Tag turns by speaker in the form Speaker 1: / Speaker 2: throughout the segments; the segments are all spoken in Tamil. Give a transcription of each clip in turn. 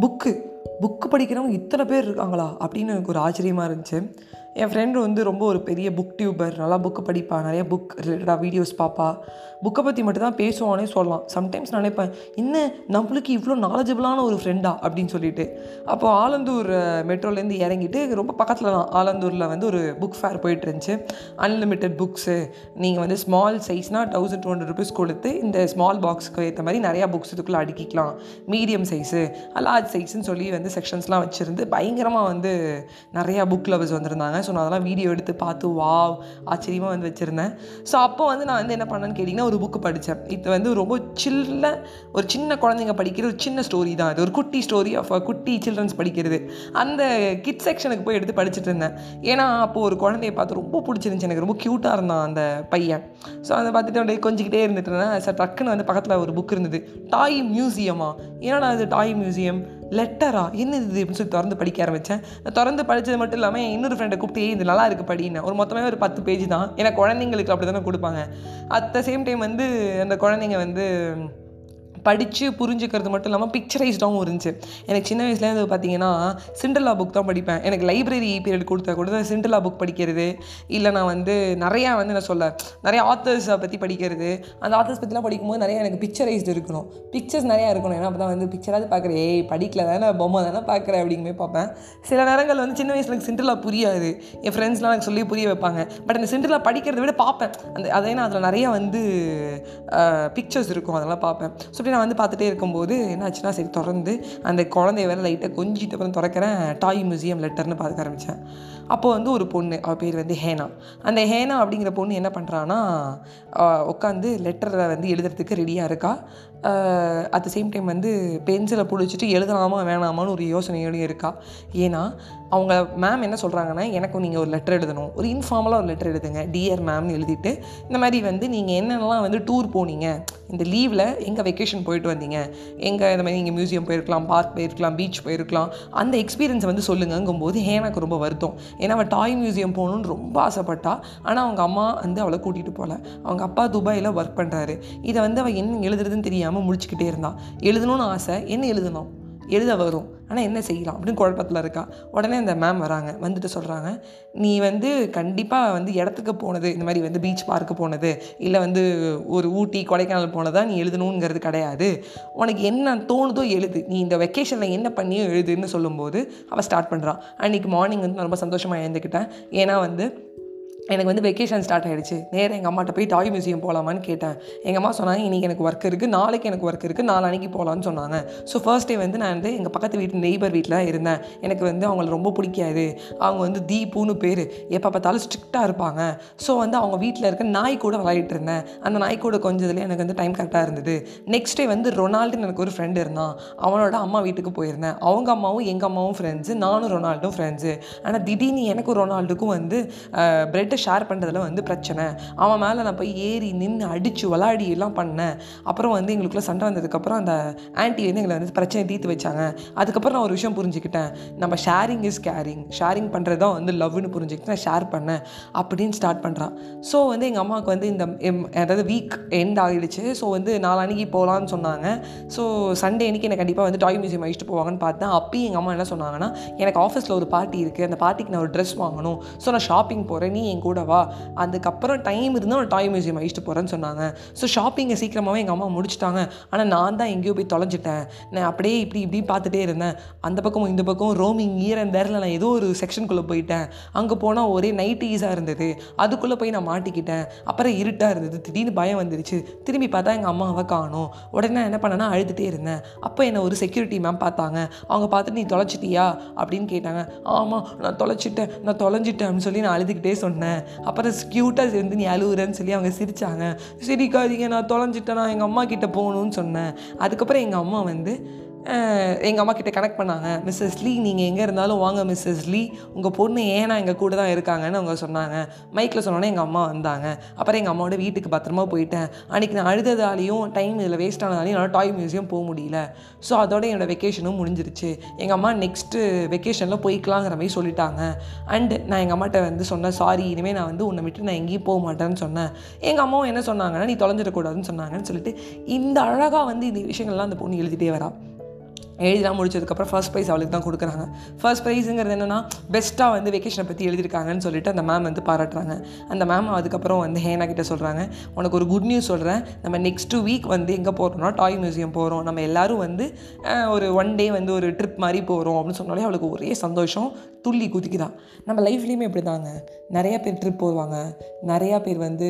Speaker 1: புக்கு. புக்கு படிக்கிறவங்க இத்தனை பேர் இருக்காங்களா? அப்படின்னு எனக்கு ஒரு ஆச்சரியமாக இருந்துச்சு. என் ஃப்ரெண்டு வந்து ரொம்ப ஒரு பெரிய புக் டியூபர் நல்லா புக்கு படிப்பா நிறைய புக் ரிலேட்டடாக வீடியோஸ் பார்ப்பா புக்கை பற்றி மட்டும் தான் பேசுவானே சொல்லலாம். சம்டைம்ஸ் நினைப்பேன் என்ன நம்மளுக்கு இவ்வளோ நாலேஜபிளான ஒரு ஃப்ரெண்டா அப்படின்னு சொல்லிட்டு. அப்போது ஆலந்தூர் மெட்ரோலேருந்து இறங்கிட்டு ரொம்ப பக்கத்தில் தான். ஆலந்தூரில் வந்து ஒரு புக் ஃபேர் போயிட்டு இருந்துச்சு. அன்லிமிட்டெட் புக்ஸு நீங்கள் வந்து ஸ்மால் சைஸ்னால் தௌசண்ட் டூ ஹண்ட்ரட் ருபீஸ் கொடுத்து இந்த ஸ்மால் பாக்ஸுக்கு ஏற்ற மாதிரி நிறையா புக்ஸ் இதுக்குள்ளே அடுக்கிக்கலாம். மீடியம் சைஸு லார்ஜ் சைஸ்ன்னு சொல்லி வந்து செக்ஷன்ஸ்லாம் வச்சுருந்து பயங்கரமாக வந்து நிறையா புக் லவர்ஸ் வந்திருந்தாங்க. ஸோ நான் அதெல்லாம் வீடியோ எடுத்து பார்த்து வாவ் ஆச்சரியமாக வந்து வச்சுருந்தேன். ஸோ அப்போ வந்து நான் வந்து என்ன பண்ணேன்னு கேட்டிங்கன்னா ஒரு புக்கு படித்தேன் இது வந்து ரொம்ப சில்ல ஒரு சின்ன குழந்தைங்க படிக்கிற ஒரு சின்ன ஸ்டோரி தான் இது. ஒரு குட்டி ஸ்டோரி ஆஃப் குட்டி சில்ட்ரன்ஸ் படிக்கிறது. அந்த கிட் செக்ஷனுக்கு போய் எடுத்து படிச்சுட்டு இருந்தேன். ஏன்னா அப்போது ஒரு குழந்தைய பார்த்து ரொம்ப பிடிச்சிருந்துச்சி. எனக்கு ரொம்ப க்யூட்டாக இருந்தான் அந்த பையன். ஸோ அதை பார்த்துட்டு அப்படியே கொஞ்சிக்கிட்டே இருந்துட்டு இருந்தேன். சார் டக்குன்னு வந்து பக்கத்தில் ஒரு புக் இருந்தது. டாய் மியூசியமா ஏன்னா அது டாய் மியூசியம் லெட்டரா என்ன இது அப்படின்னு சொல்லி திறந்து படிக்க ஆரம்பித்தேன் நான் திறந்து படித்தது மட்டும் இல்லாமல் என் இன்னொரு ஃப்ரெண்டை கூப்பிட்டு ஏ இது நல்லா இருக்குது படின்னு ஒரு மொத்தமே ஒரு பத்து பேஜ் தான். ஏன்னா குழந்தைங்களுக்கு அப்படி தானே கொடுப்பாங்க. அட் த சேம் டைம் வந்து அந்த குழந்தைங்க வந்து படித்து புரிஞ்சுக்கிறது மட்டும் இல்லாமல் பிக்சரைஸ்டாகவும் இருந்துச்சு. எனக்கு சின்ன வயசுலேருந்து பார்த்தீங்கன்னா சிண்டலா புக் தான் படிப்பேன். எனக்கு லைப்ரரி பீரியட் கொடுத்தா கூட சிண்டலா புக் படிக்கிறது இல்லை நான் வந்து நிறையா வந்து நான் சொல்ல நிறைய ஆத்தர்ஸை பற்றி படிக்கிறது. அந்த ஆத்தர்ஸ் பற்றிலாம் படிக்கும்போது நிறையா எனக்கு பிக்சரைஸ்டு இருக்கணும். பிக்சர்ஸ் நிறையா இருக்கணும். ஏன்னா அப்போ தான் வந்து பிக்சராவது பார்க்குறேன் ஏய் படிக்கல தானே பொம்மை தானே பார்க்குறேன் அப்படிங்குமே பார்ப்பேன். சில நேரங்கள் வந்து சின்ன வயசில் எனக்கு சிண்டலா புரியாது. என் ஃப்ரெண்ட்ஸ்லாம் எனக்கு சொல்லி புரிய வைப்பாங்க. பட் அந்த சிண்டலா படிக்கிறத விட பார்ப்பேன். அந்த அதே நான் அதில் நிறையா வந்து பிக்சர்ஸ் இருக்கும். அதெல்லாம் பார்ப்பேன். ஸோ அப்படி நான் வந்து பார்த்துட்டே இருக்கும்போது என்னாச்சுன்னா சரி திறந்து அந்த குழந்தைய வேறு லைட்டாக கொஞ்சிட்டு அப்புறம் திறக்கிறேன். டாய் மியூசியம் லெட்டர்னு பார்க்க ஆரம்பித்தேன் அப்போ வந்து ஒரு பொண்ணு அவள் பேர் வந்து ஹேனா. அந்த ஹேனா அப்படிங்கிற பொண்ணு என்ன பண்ணுறான்னா உட்காந்து லெட்டரை வந்து எழுதுறதுக்கு ரெடியாக இருக்கா. அட் த சேம் டைம் வந்து பென்சிலை பிடிச்சிட்டு எழுதலாமா வேணாமான்னு ஒரு யோசனையோடையும் இருக்கா. ஏன்னா அவங்க மேம் என்ன சொல்கிறாங்கன்னா எனக்கும் நீங்கள் ஒரு லெட்டர் எழுதணும். ஒரு இன்ஃபார்மலாக ஒரு லெட்டர் எழுதுங்க. டிஆர் மேம்னு எழுதிட்டு இந்த மாதிரி வந்து நீங்கள் என்னென்னலாம் வந்து டூர் போனீங்க. இந்த லீவில் எங்கே வெக்கேஷன் போயிட்டு வந்தீங்க? எங்கே இந்த மாதிரி நீங்கள் மியூசியம் போயிருக்கலாம் பார்க் போயிருக்கலாம் பீச் போயிருக்கலாம். அந்த எக்ஸ்பீரியன்ஸை வந்து சொல்லுங்கங்கும்போது ஹேனாக்கு ரொம்ப வருத்தம். ஏன்னா அவள் டாய் மியூசியம் போகணுன்னு ரொம்ப ஆசைப்பட்டா. ஆனால் அவங்க அம்மா வந்து அவளை கூட்டிகிட்டு போகல அவங்க அப்பா துபாயில் ஒர்க் பண்ணுறாரு இதை வந்து அவள் என்ன எழுதுறதுன்னு தெரியாமல் முடிச்சுக்கிட்டே இருந்தான் எழுதணும்னு ஆசை என்ன எழுதணும்? எழுத வரும். ஆனால் என்ன செய்யலாம்? அப்படின்னு குழப்பத்தில் இருக்கா. உடனே அந்த மேம் வராங்க. வந்துட்டு சொல்கிறாங்க நீ வந்து கண்டிப்பாக வந்து இடத்துக்கு போனது இந்த மாதிரி வந்து பீச் பார்க்கு போனது இல்லை வந்து ஒரு ஊட்டி கொடைக்கானல் போனதாக நீ எழுதணுங்கிறது கிடையாது. உனக்கு என்ன தோணுதோ எழுது. நீ இந்த வெக்கேஷனில் என்ன பண்ணியோ எழுதுன்னு சொல்லும்போது அவள் ஸ்டார்ட் பண்ணுறான் அன்றைக்கி மார்னிங் வந்து நான் ரொம்ப சந்தோஷமாக எழுந்துக்கிட்டேன். ஏன்னா வந்து எனக்கு வந்து வெக்கேஷன் ஸ்டார்ட் ஆகிடுச்சு நேராக எங்கள் அம்மாட்ட போய் டாய் மியூசியம் போகலாமான்னு கேட்டேன். எங்கள் அம்மா சொன்னாங்க இன்றைக்கி எனக்கு ஒர்க் இருக்குது நாளைக்கு எனக்கு ஒர்க் இருக்குது நாளைக்கு போகலான்னு சொன்னாங்க. ஸோ ஃபர்ஸ்ட் டே வந்து நான் வந்து எங்கள் பக்கத்து வீட்டு நெய்பர் வீட்டில் தான் இருந்தேன். எனக்கு வந்து அவங்கள ரொம்ப பிடிக்காது. அவங்க வந்து தீபூன்னு பேர். எப்போ பார்த்தாலும் ஸ்ட்ரிக்டாக இருப்பாங்க. ஸோ வந்து அவங்க வீட்டில் இருக்க நாய் கூட விளையாடிட்டு இருந்தேன். அந்த நாய் கூட கொஞ்சதுலேயே எனக்கு வந்து டைம் கரெக்டாக இருந்தது. நெக்ஸ்ட் டே வந்து ரொனால்டுன்னு எனக்கு ஒரு ஃப்ரெண்டு இருந்தான். அவனோட அம்மா வீட்டுக்கு போயிருந்தேன். அவங்க அம்மாவும் எங்கள் அம்மாவும் ஃப்ரெண்ட்ஸு நானும் ரொனால்டும் ஃப்ரெண்ட்ஸு ஆனால் திடீர்னு எனக்கும் ரொனால்டுக்கும் வந்து அவன்கிட்ட ஷேர் பண்ணுறதுல வந்து பிரச்சனை. அவன் மேலே நான் போய் ஏறி நின்று அடித்து விளாடி எல்லாம் பண்ணேன். அப்புறம் வந்து எங்களுக்குள்ள சண்டை வந்ததுக்கப்புறம் அந்த ஆன்ட்டி வந்து எங்களை வந்து பிரச்சனை தீர்த்து வச்சாங்க. அதுக்கப்புறம் நான் ஒரு விஷயம் புரிஞ்சுக்கிட்டேன். நம்ம ஷேரிங் இஸ் கேரிங் ஷேரிங் பண்ணுறது தான் வந்து லவ்னு புரிஞ்சுக்கிட்டு நான் ஷேர் பண்ணேன் அப்படின்னு ஸ்டார்ட் பண்ணுறான் ஸோ வந்து எங்கள் அம்மாவுக்கு வந்து இந்த அதாவது வீக் எண்ட் ஆகிடுச்சு ஸோ வந்து நாளான்னைக்கு போகலான்னு சொன்னாங்க. ஸோ சண்டே அன்றைக்கி எனக்கு கண்டிப்பாக வந்து டாய் மியூசியம் அழிச்சிட்டு போவாங்கன்னு பார்த்தேன். அப்பயும் எங்கள் அம்மா என்ன சொன்னாங்கன்னா எனக்கு ஆஃபீஸில் ஒரு பார்ட்டி இருக்குது அந்த பார்ட்டிக்கு நான் ஒரு ட்ரெஸ் வாங்கணும். ஸோ நான் ஷாப்பிங் போகிறேன் நீ என் கூட வா அதுக்கப்புறம் டைம் இருந்தால் நான் டாய் மியூசியம் அழிச்சிட்டு போகிறேன்னு சொன்னாங்க. ஸோ ஷாப்பிங்கை சீக்கிரமாகவே எங்கள் அம்மா முடிச்சிட்டாங்க. ஆனால் நான் தான் எங்கேயோ போய் தொலைஞ்சிட்டேன். நான் அப்படியே இப்படி இப்படி பார்த்துட்டே இருந்தேன். அந்த பக்கமும் இந்த பக்கம் ரோமிங் ஈரன் தேரில் நான் ஏதோ ஒரு செக்ஷனுக்குள்ளே போயிட்டேன். அங்கே போனால் ஒரே நைட் ஈஸாக இருந்தது. அதுக்குள்ளே போய் நான் மாட்டிக்கிட்டேன். அப்புறம் இருட்டாக இருந்தது. திடீர்னு பயம் வந்துருச்சு. திரும்பி பார்த்தா எங்கள் அம்மாவை காணும். உடனே நான் என்ன பண்ணேன்னா அழுதுகிட்டே இருந்தேன். அப்போ என்னை ஒரு செக்யூரிட்டி மேம் பார்த்தாங்க. அவங்க பார்த்துட்டு நீ தொலைச்சிட்டியா? அப்படின்னு கேட்டாங்க. ஆமாம் நான் தொலைச்சிட்டேன். நான் தொலைஞ்சிட்டேன். அப்படின்னு சொல்லி நான் அழுதுகிட்டே சொன்னேன். அப்புறம் க்யூட்டாக சேர்ந்து நீ அழுகுறேன்னு சொல்லி அவங்க சிரித்தாங்க சிரிக்காதீங்க நான் தொலைஞ்சிட்டேன் நான் எங்கள் அம்மா கிட்டே போகணும்னு சொன்னேன். அதுக்கப்புறம் எங்கள் அம்மா வந்து எங்கள் அம்மா கிட்டே கனெக்ட் பண்ணாங்க. மிஸ்ஸஸ் லீ நீங்கள் எங்கே இருந்தாலும் வாங்க மிஸ்ஸஸ் லீ உங்கள் பொண்ணு ஏன்னா எங்கள் கூட தான் இருக்காங்கன்னு அவங்க சொன்னாங்க. மைக்கில் சொன்னோன்னே எங்கள் அம்மா வந்தாங்க. அப்புறம் எங்கள் அம்மாவோட வீட்டுக்கு பத்திரமா போயிட்டேன். அன்றைக்கி நான் அழுததாலையும் டைம் இதில் வேஸ்ட் ஆனதாலையும் என்னால் டாய் மியூசியம் போக முடியல. ஸோ அதோட என்னோடய வெக்கேஷனும் முடிஞ்சிருச்சு. எங்கள் அம்மா நெக்ஸ்ட்டு வெக்கேஷனில் போய்க்கலாங்கிற மாதிரி சொல்லிட்டாங்க. அண்டு நான் எங்கள் அம்மாட்ட வந்து சொன்னேன் சாரி இனிமேல் நான் வந்து உன்னை விட்டு நான் எங்கேயும் போக மாட்டேன்னு சொன்னேன். எங்கள் அம்மாவும் என்ன சொன்னாங்கன்னா நீ தொலைஞ்சிடக்கூடாதுன்னு சொன்னாங்கன்னு சொல்லிட்டு இந்த அழகாக வந்து இந்த விஷயங்கள்லாம் அந்த பொண்ணு எழுதிட்டே வரா. எழுதிலாம் முடிச்சதுக்கப்புறம் ஃபர்ஸ்ட் ப்ரைஸ் அவளுக்கு தான் கொடுக்குறாங்க. ஃபர்ஸ்ட் ப்ரைஸுங்கிறது என்னென்னா பெஸ்ட்டாக வந்து வெக்கேஷனை பற்றி எழுதியிருக்காங்கன்னு சொல்லிட்டு அந்த மேம் வந்து பாராட்டுறாங்க. அந்த மேம் அதுக்கப்புறம் வந்து ஹேனா கிட்ட சொல்கிறாங்க உனக்கு ஒரு குட் நியூஸ் சொல்கிறேன் நம்ம நெக்ஸ்ட்டு வீக் வந்து எங்கே போகிறோம்னா டாய் மியூசியம் போகிறோம் நம்ம எல்லோரும் வந்து ஒரு ஒன் டே வந்து ஒரு ட்ரிப் மாதிரி போகிறோம் அப்படின்னு சொன்னாலே அவளுக்கு ஒரே சந்தோஷம் துள்ளி குதிக்குதான் நம்ம லைஃப்லேயுமே இப்படி தாங்க நிறையா பேர் ட்ரிப் போவாங்க. நிறையா பேர் வந்து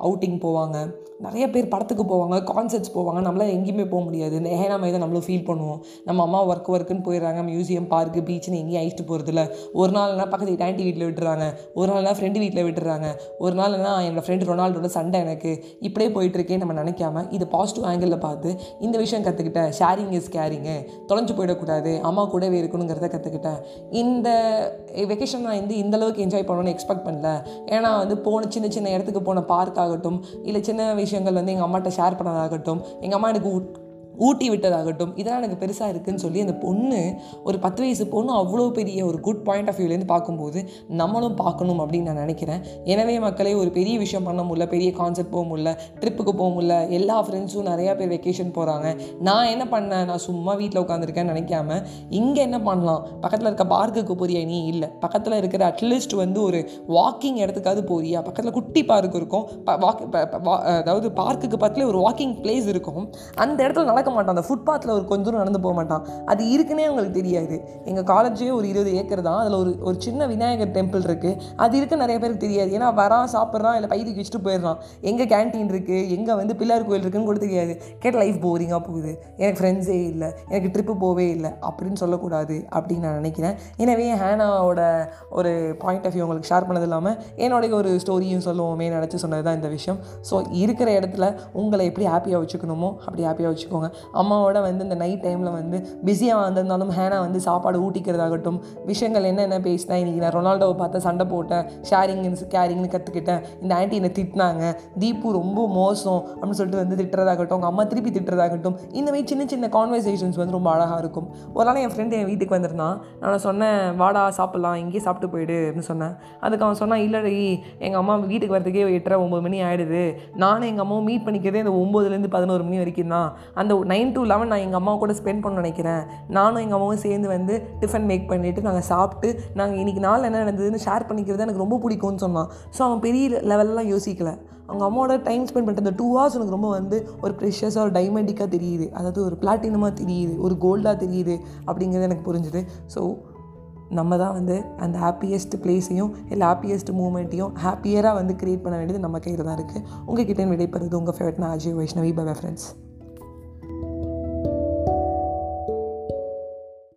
Speaker 1: அவுட்டிங் போவாங்க. நிறைய பேர் படத்துக்கு போவாங்க கான்சர்ட்ஸ் போவாங்க. நம்மளால் எங்கேயுமே போக முடியாது. இந்த மாதிரி தான் நம்மளும் ஃபீல் பண்ணுவோம். நம்ம அம்மா ஒர்க் ஒர்க்குன்னு போயிடுறாங்க. மியூசியம் பார்க்கு பீச்சுன்னு எங்கேயும் அழைச்சிட்டு போகிறதில்ல ஒரு நாள்னா பக்கத்து டேண்டி வீட்டில் விட்டுறாங்க. ஒரு நாள்னா ஃப்ரெண்டு வீட்டில் விட்டுறாங்க. ஒரு நாள்னா என்னோடய ஃப்ரெண்டு ரொனால்டோட சண்டை எனக்கு. இப்படியே போயிட்டுருக்கேன் நம்ம நினைக்காம இது பாசிட்டிவ் ஆங்கிளில் பார்த்து இந்த விஷயம் கற்றுக்கிட்டேன் ஷேரிங் இஸ் கேரிங்கு தொலைஞ்சு போயிடக்கூடாது. அம்மா கூடவே இருக்கணுங்கிறத கற்றுக்கிட்டேன் இந்த வெக்கேஷன் நான் வந்து இந்தளவுக்கு என்ஜாய் பண்ணணும்னு எக்ஸ்பெக்ட் பண்ணல. ஏன்னா வந்து போன சின்ன சின்ன இடத்துக்கு போன பார்க் ஆகட்டும் இல்லை சின்ன விஷயங்கள் வந்து எங்கள் அம்மாட்ட ஷேர் பண்ணதாகட்டும் எங்கள் அம்மா எனக்கு ஊட்டி விட்டதாகட்டும் இதெல்லாம் எனக்கு பெருசாக இருக்குன்னு சொல்லி அந்த பொண்ணு ஒரு பத்து வயசு பொண்ணு அவ்வளோ பெரிய ஒரு குட் பாயிண்ட் ஆஃப் வியூலேருந்து பார்க்கும்போது நம்மளும் பார்க்கணும் அப்படின்னு நான் நினைக்கிறேன். எனவே மக்களே ஒரு பெரிய விஷயம் பண்ண முடியல பெரிய கான்செப்ட் போக முடியல ட்ரிப்புக்கு போக முடியல எல்லா ஃப்ரெண்ட்ஸும் நிறையா பேர் வெக்கேஷன் போகிறாங்க நான் என்ன பண்ணேன்? நான் சும்மா வீட்டில் உட்காந்துருக்கேன்னு நினைக்காம இங்கே என்ன பண்ணலாம்? பக்கத்தில் இருக்க பார்க்குக்கு போறியா? நீ இல்லை. பக்கத்தில் இருக்கிற அட்லீஸ்ட் வந்து ஒரு வாக்கிங் இடத்துக்காவது போறியா? பக்கத்தில் குட்டி பார்க் இருக்கும். ப- அதாவது பார்க்குக்கு பக்கத்தில் ஒரு வாக்கிங் பிளேஸ் இருக்கும். அந்த இடத்துல நல்லா நடக்க மாட்டான். அந்த ஃபுட்பாத்தில் ஒரு கொஞ்சம் தூரம் நடந்து போக மாட்டான். அது இருக்குன்னே அவங்களுக்கு தெரியாது. எங்கள் காலேஜே ஒரு இருபது ஏக்கர் தான். அதில் ஒரு ஒரு சின்ன விநாயகர் டெம்பிள் இருக்குது அது இருக்கு நிறைய பேருக்கு தெரியாது. ஏன்னா வரான் சாப்பிட்றான் இல்லை பைதுக்கு வச்சுட்டு போயிடுறான். எங்கே கேன்டீன் இருக்குது எங்கே வந்து பிள்ளையார் கோயில் இருக்குன்னு கூட தெரியாது. கேட்ட லைஃப் போரிங்காக போகுது. எனக்கு ஃப்ரெண்ட்ஸே இல்லை. எனக்கு ட்ரிப்பு போவே இல்லை. அப்படின்னு சொல்லக்கூடாது அப்படின்னு நான் நினைக்கிறேன். எனவே ஹேனாவோட ஒரு பாயிண்ட் ஆஃப் வியூ உங்களுக்கு ஷேர் பண்ணது இல்லாமல் என்னுடைய ஒரு ஸ்டோரியும் சொல்லுவோமே நினச்சி சொன்னது தான் இந்த விஷயம். ஸோ இருக்கிற இடத்துல உங்களை எப்படி ஹாப்பியாக வச்சுக்கணுமோ அப்படி ஹாப்பியாக வச்சுக்கோங்க. அம்மாவோட வந்து இந்த நைட் டைமில் வந்து பிஸியாக வந்திருந்தாலும் ஹேனா வந்து சாப்பாடு ஊட்டிக்கிறதாகட்டும். விஷயங்கள் என்னென்ன பேசினா இன்றைக்கி நான் ரொனால்டோவை பார்த்து சண்டை போட்டேன் ஷேரிங் கேரிங்னு கற்றுக்கிட்டேன் இந்த ஆண்டி என்னை திட்டினாங்க தீப்பு ரொம்ப மோசம் அப்படின்னு சொல்லிட்டு வந்து திட்டுறதாகட்டும் அவங்க அம்மா திருப்பி திட்டுறதாகட்டும். இந்த மாதிரி சின்ன சின்ன கான்வர்சேஷன்ஸ் வந்து ரொம்ப அழகாக இருக்கும். ஒரு நாள் என் ஃப்ரெண்டு என் வீட்டுக்கு வந்திருந்தான். நான் சொன்னேன் வாடா சாப்பிட்லாம் இங்கேயே சாப்பிட்டு போயிடு அப்படின்னு சொன்னேன். அதுக்கு அவன் சொன்னான் இல்லடி எங்கள் அம்மா வீட்டுக்கு வரதுக்கே எட்டரை ஒம்பது மணி ஆகிடுது நானும் எங்கள் அம்மாவும் மீட் பண்ணிக்கிறதே இந்த ஒம்போதுலேருந்து பதினோரு மணி வரைக்கும் தான். அந்த நைன் டு லெவன் நான் எங்கள் அம்மா கூட ஸ்பெண்ட் பண்ண நினைக்கிறேன். நானும் எங்கள் அம்மாவும் சேர்ந்து வந்து டிஃபன் மேக் பண்ணிவிட்டு நாங்கள் சாப்பிட்டு நாங்கள் இன்றைக்கி நாள் என்ன நடந்ததுன்னு ஷேர் பண்ணிக்கிறது எனக்கு ரொம்ப பிடிக்கும்னு சொன்னான். ஸோ அவன் பெரிய லெவல்லாம் யோசிக்கல. அவங்க அம்மாவோட டைம் ஸ்பெண்ட் பண்ணிட்டு அந்த டூ ஹவர்ஸ் எனக்கு ரொம்ப வந்து ஒரு ப்ரெஷஸாக ஒரு டைமண்டிக்காக தெரியுது. அதாவது ஒரு பிளாட்டினமாக தெரியுது ஒரு கோல்டாக தெரியுது அப்படிங்கிறது எனக்கு புரிஞ்சுது. ஸோ நம்ம தான் வந்து அந்த ஹாப்பியஸ்ட் பிளேஸையும் இல்லை ஹாப்பியஸ்ட் மூமெண்ட்டையும் ஹாப்பியராக வந்து க்ரியேட் பண்ண வேண்டியது நம்ம கையில் தான் இருக்குது உங்கள் கிட்டே விடைபெறுது உங்கள் ஃபேவரட் நான் அஜய் வைஷ்ணவி பை ஃப்ரெண்ட்ஸ்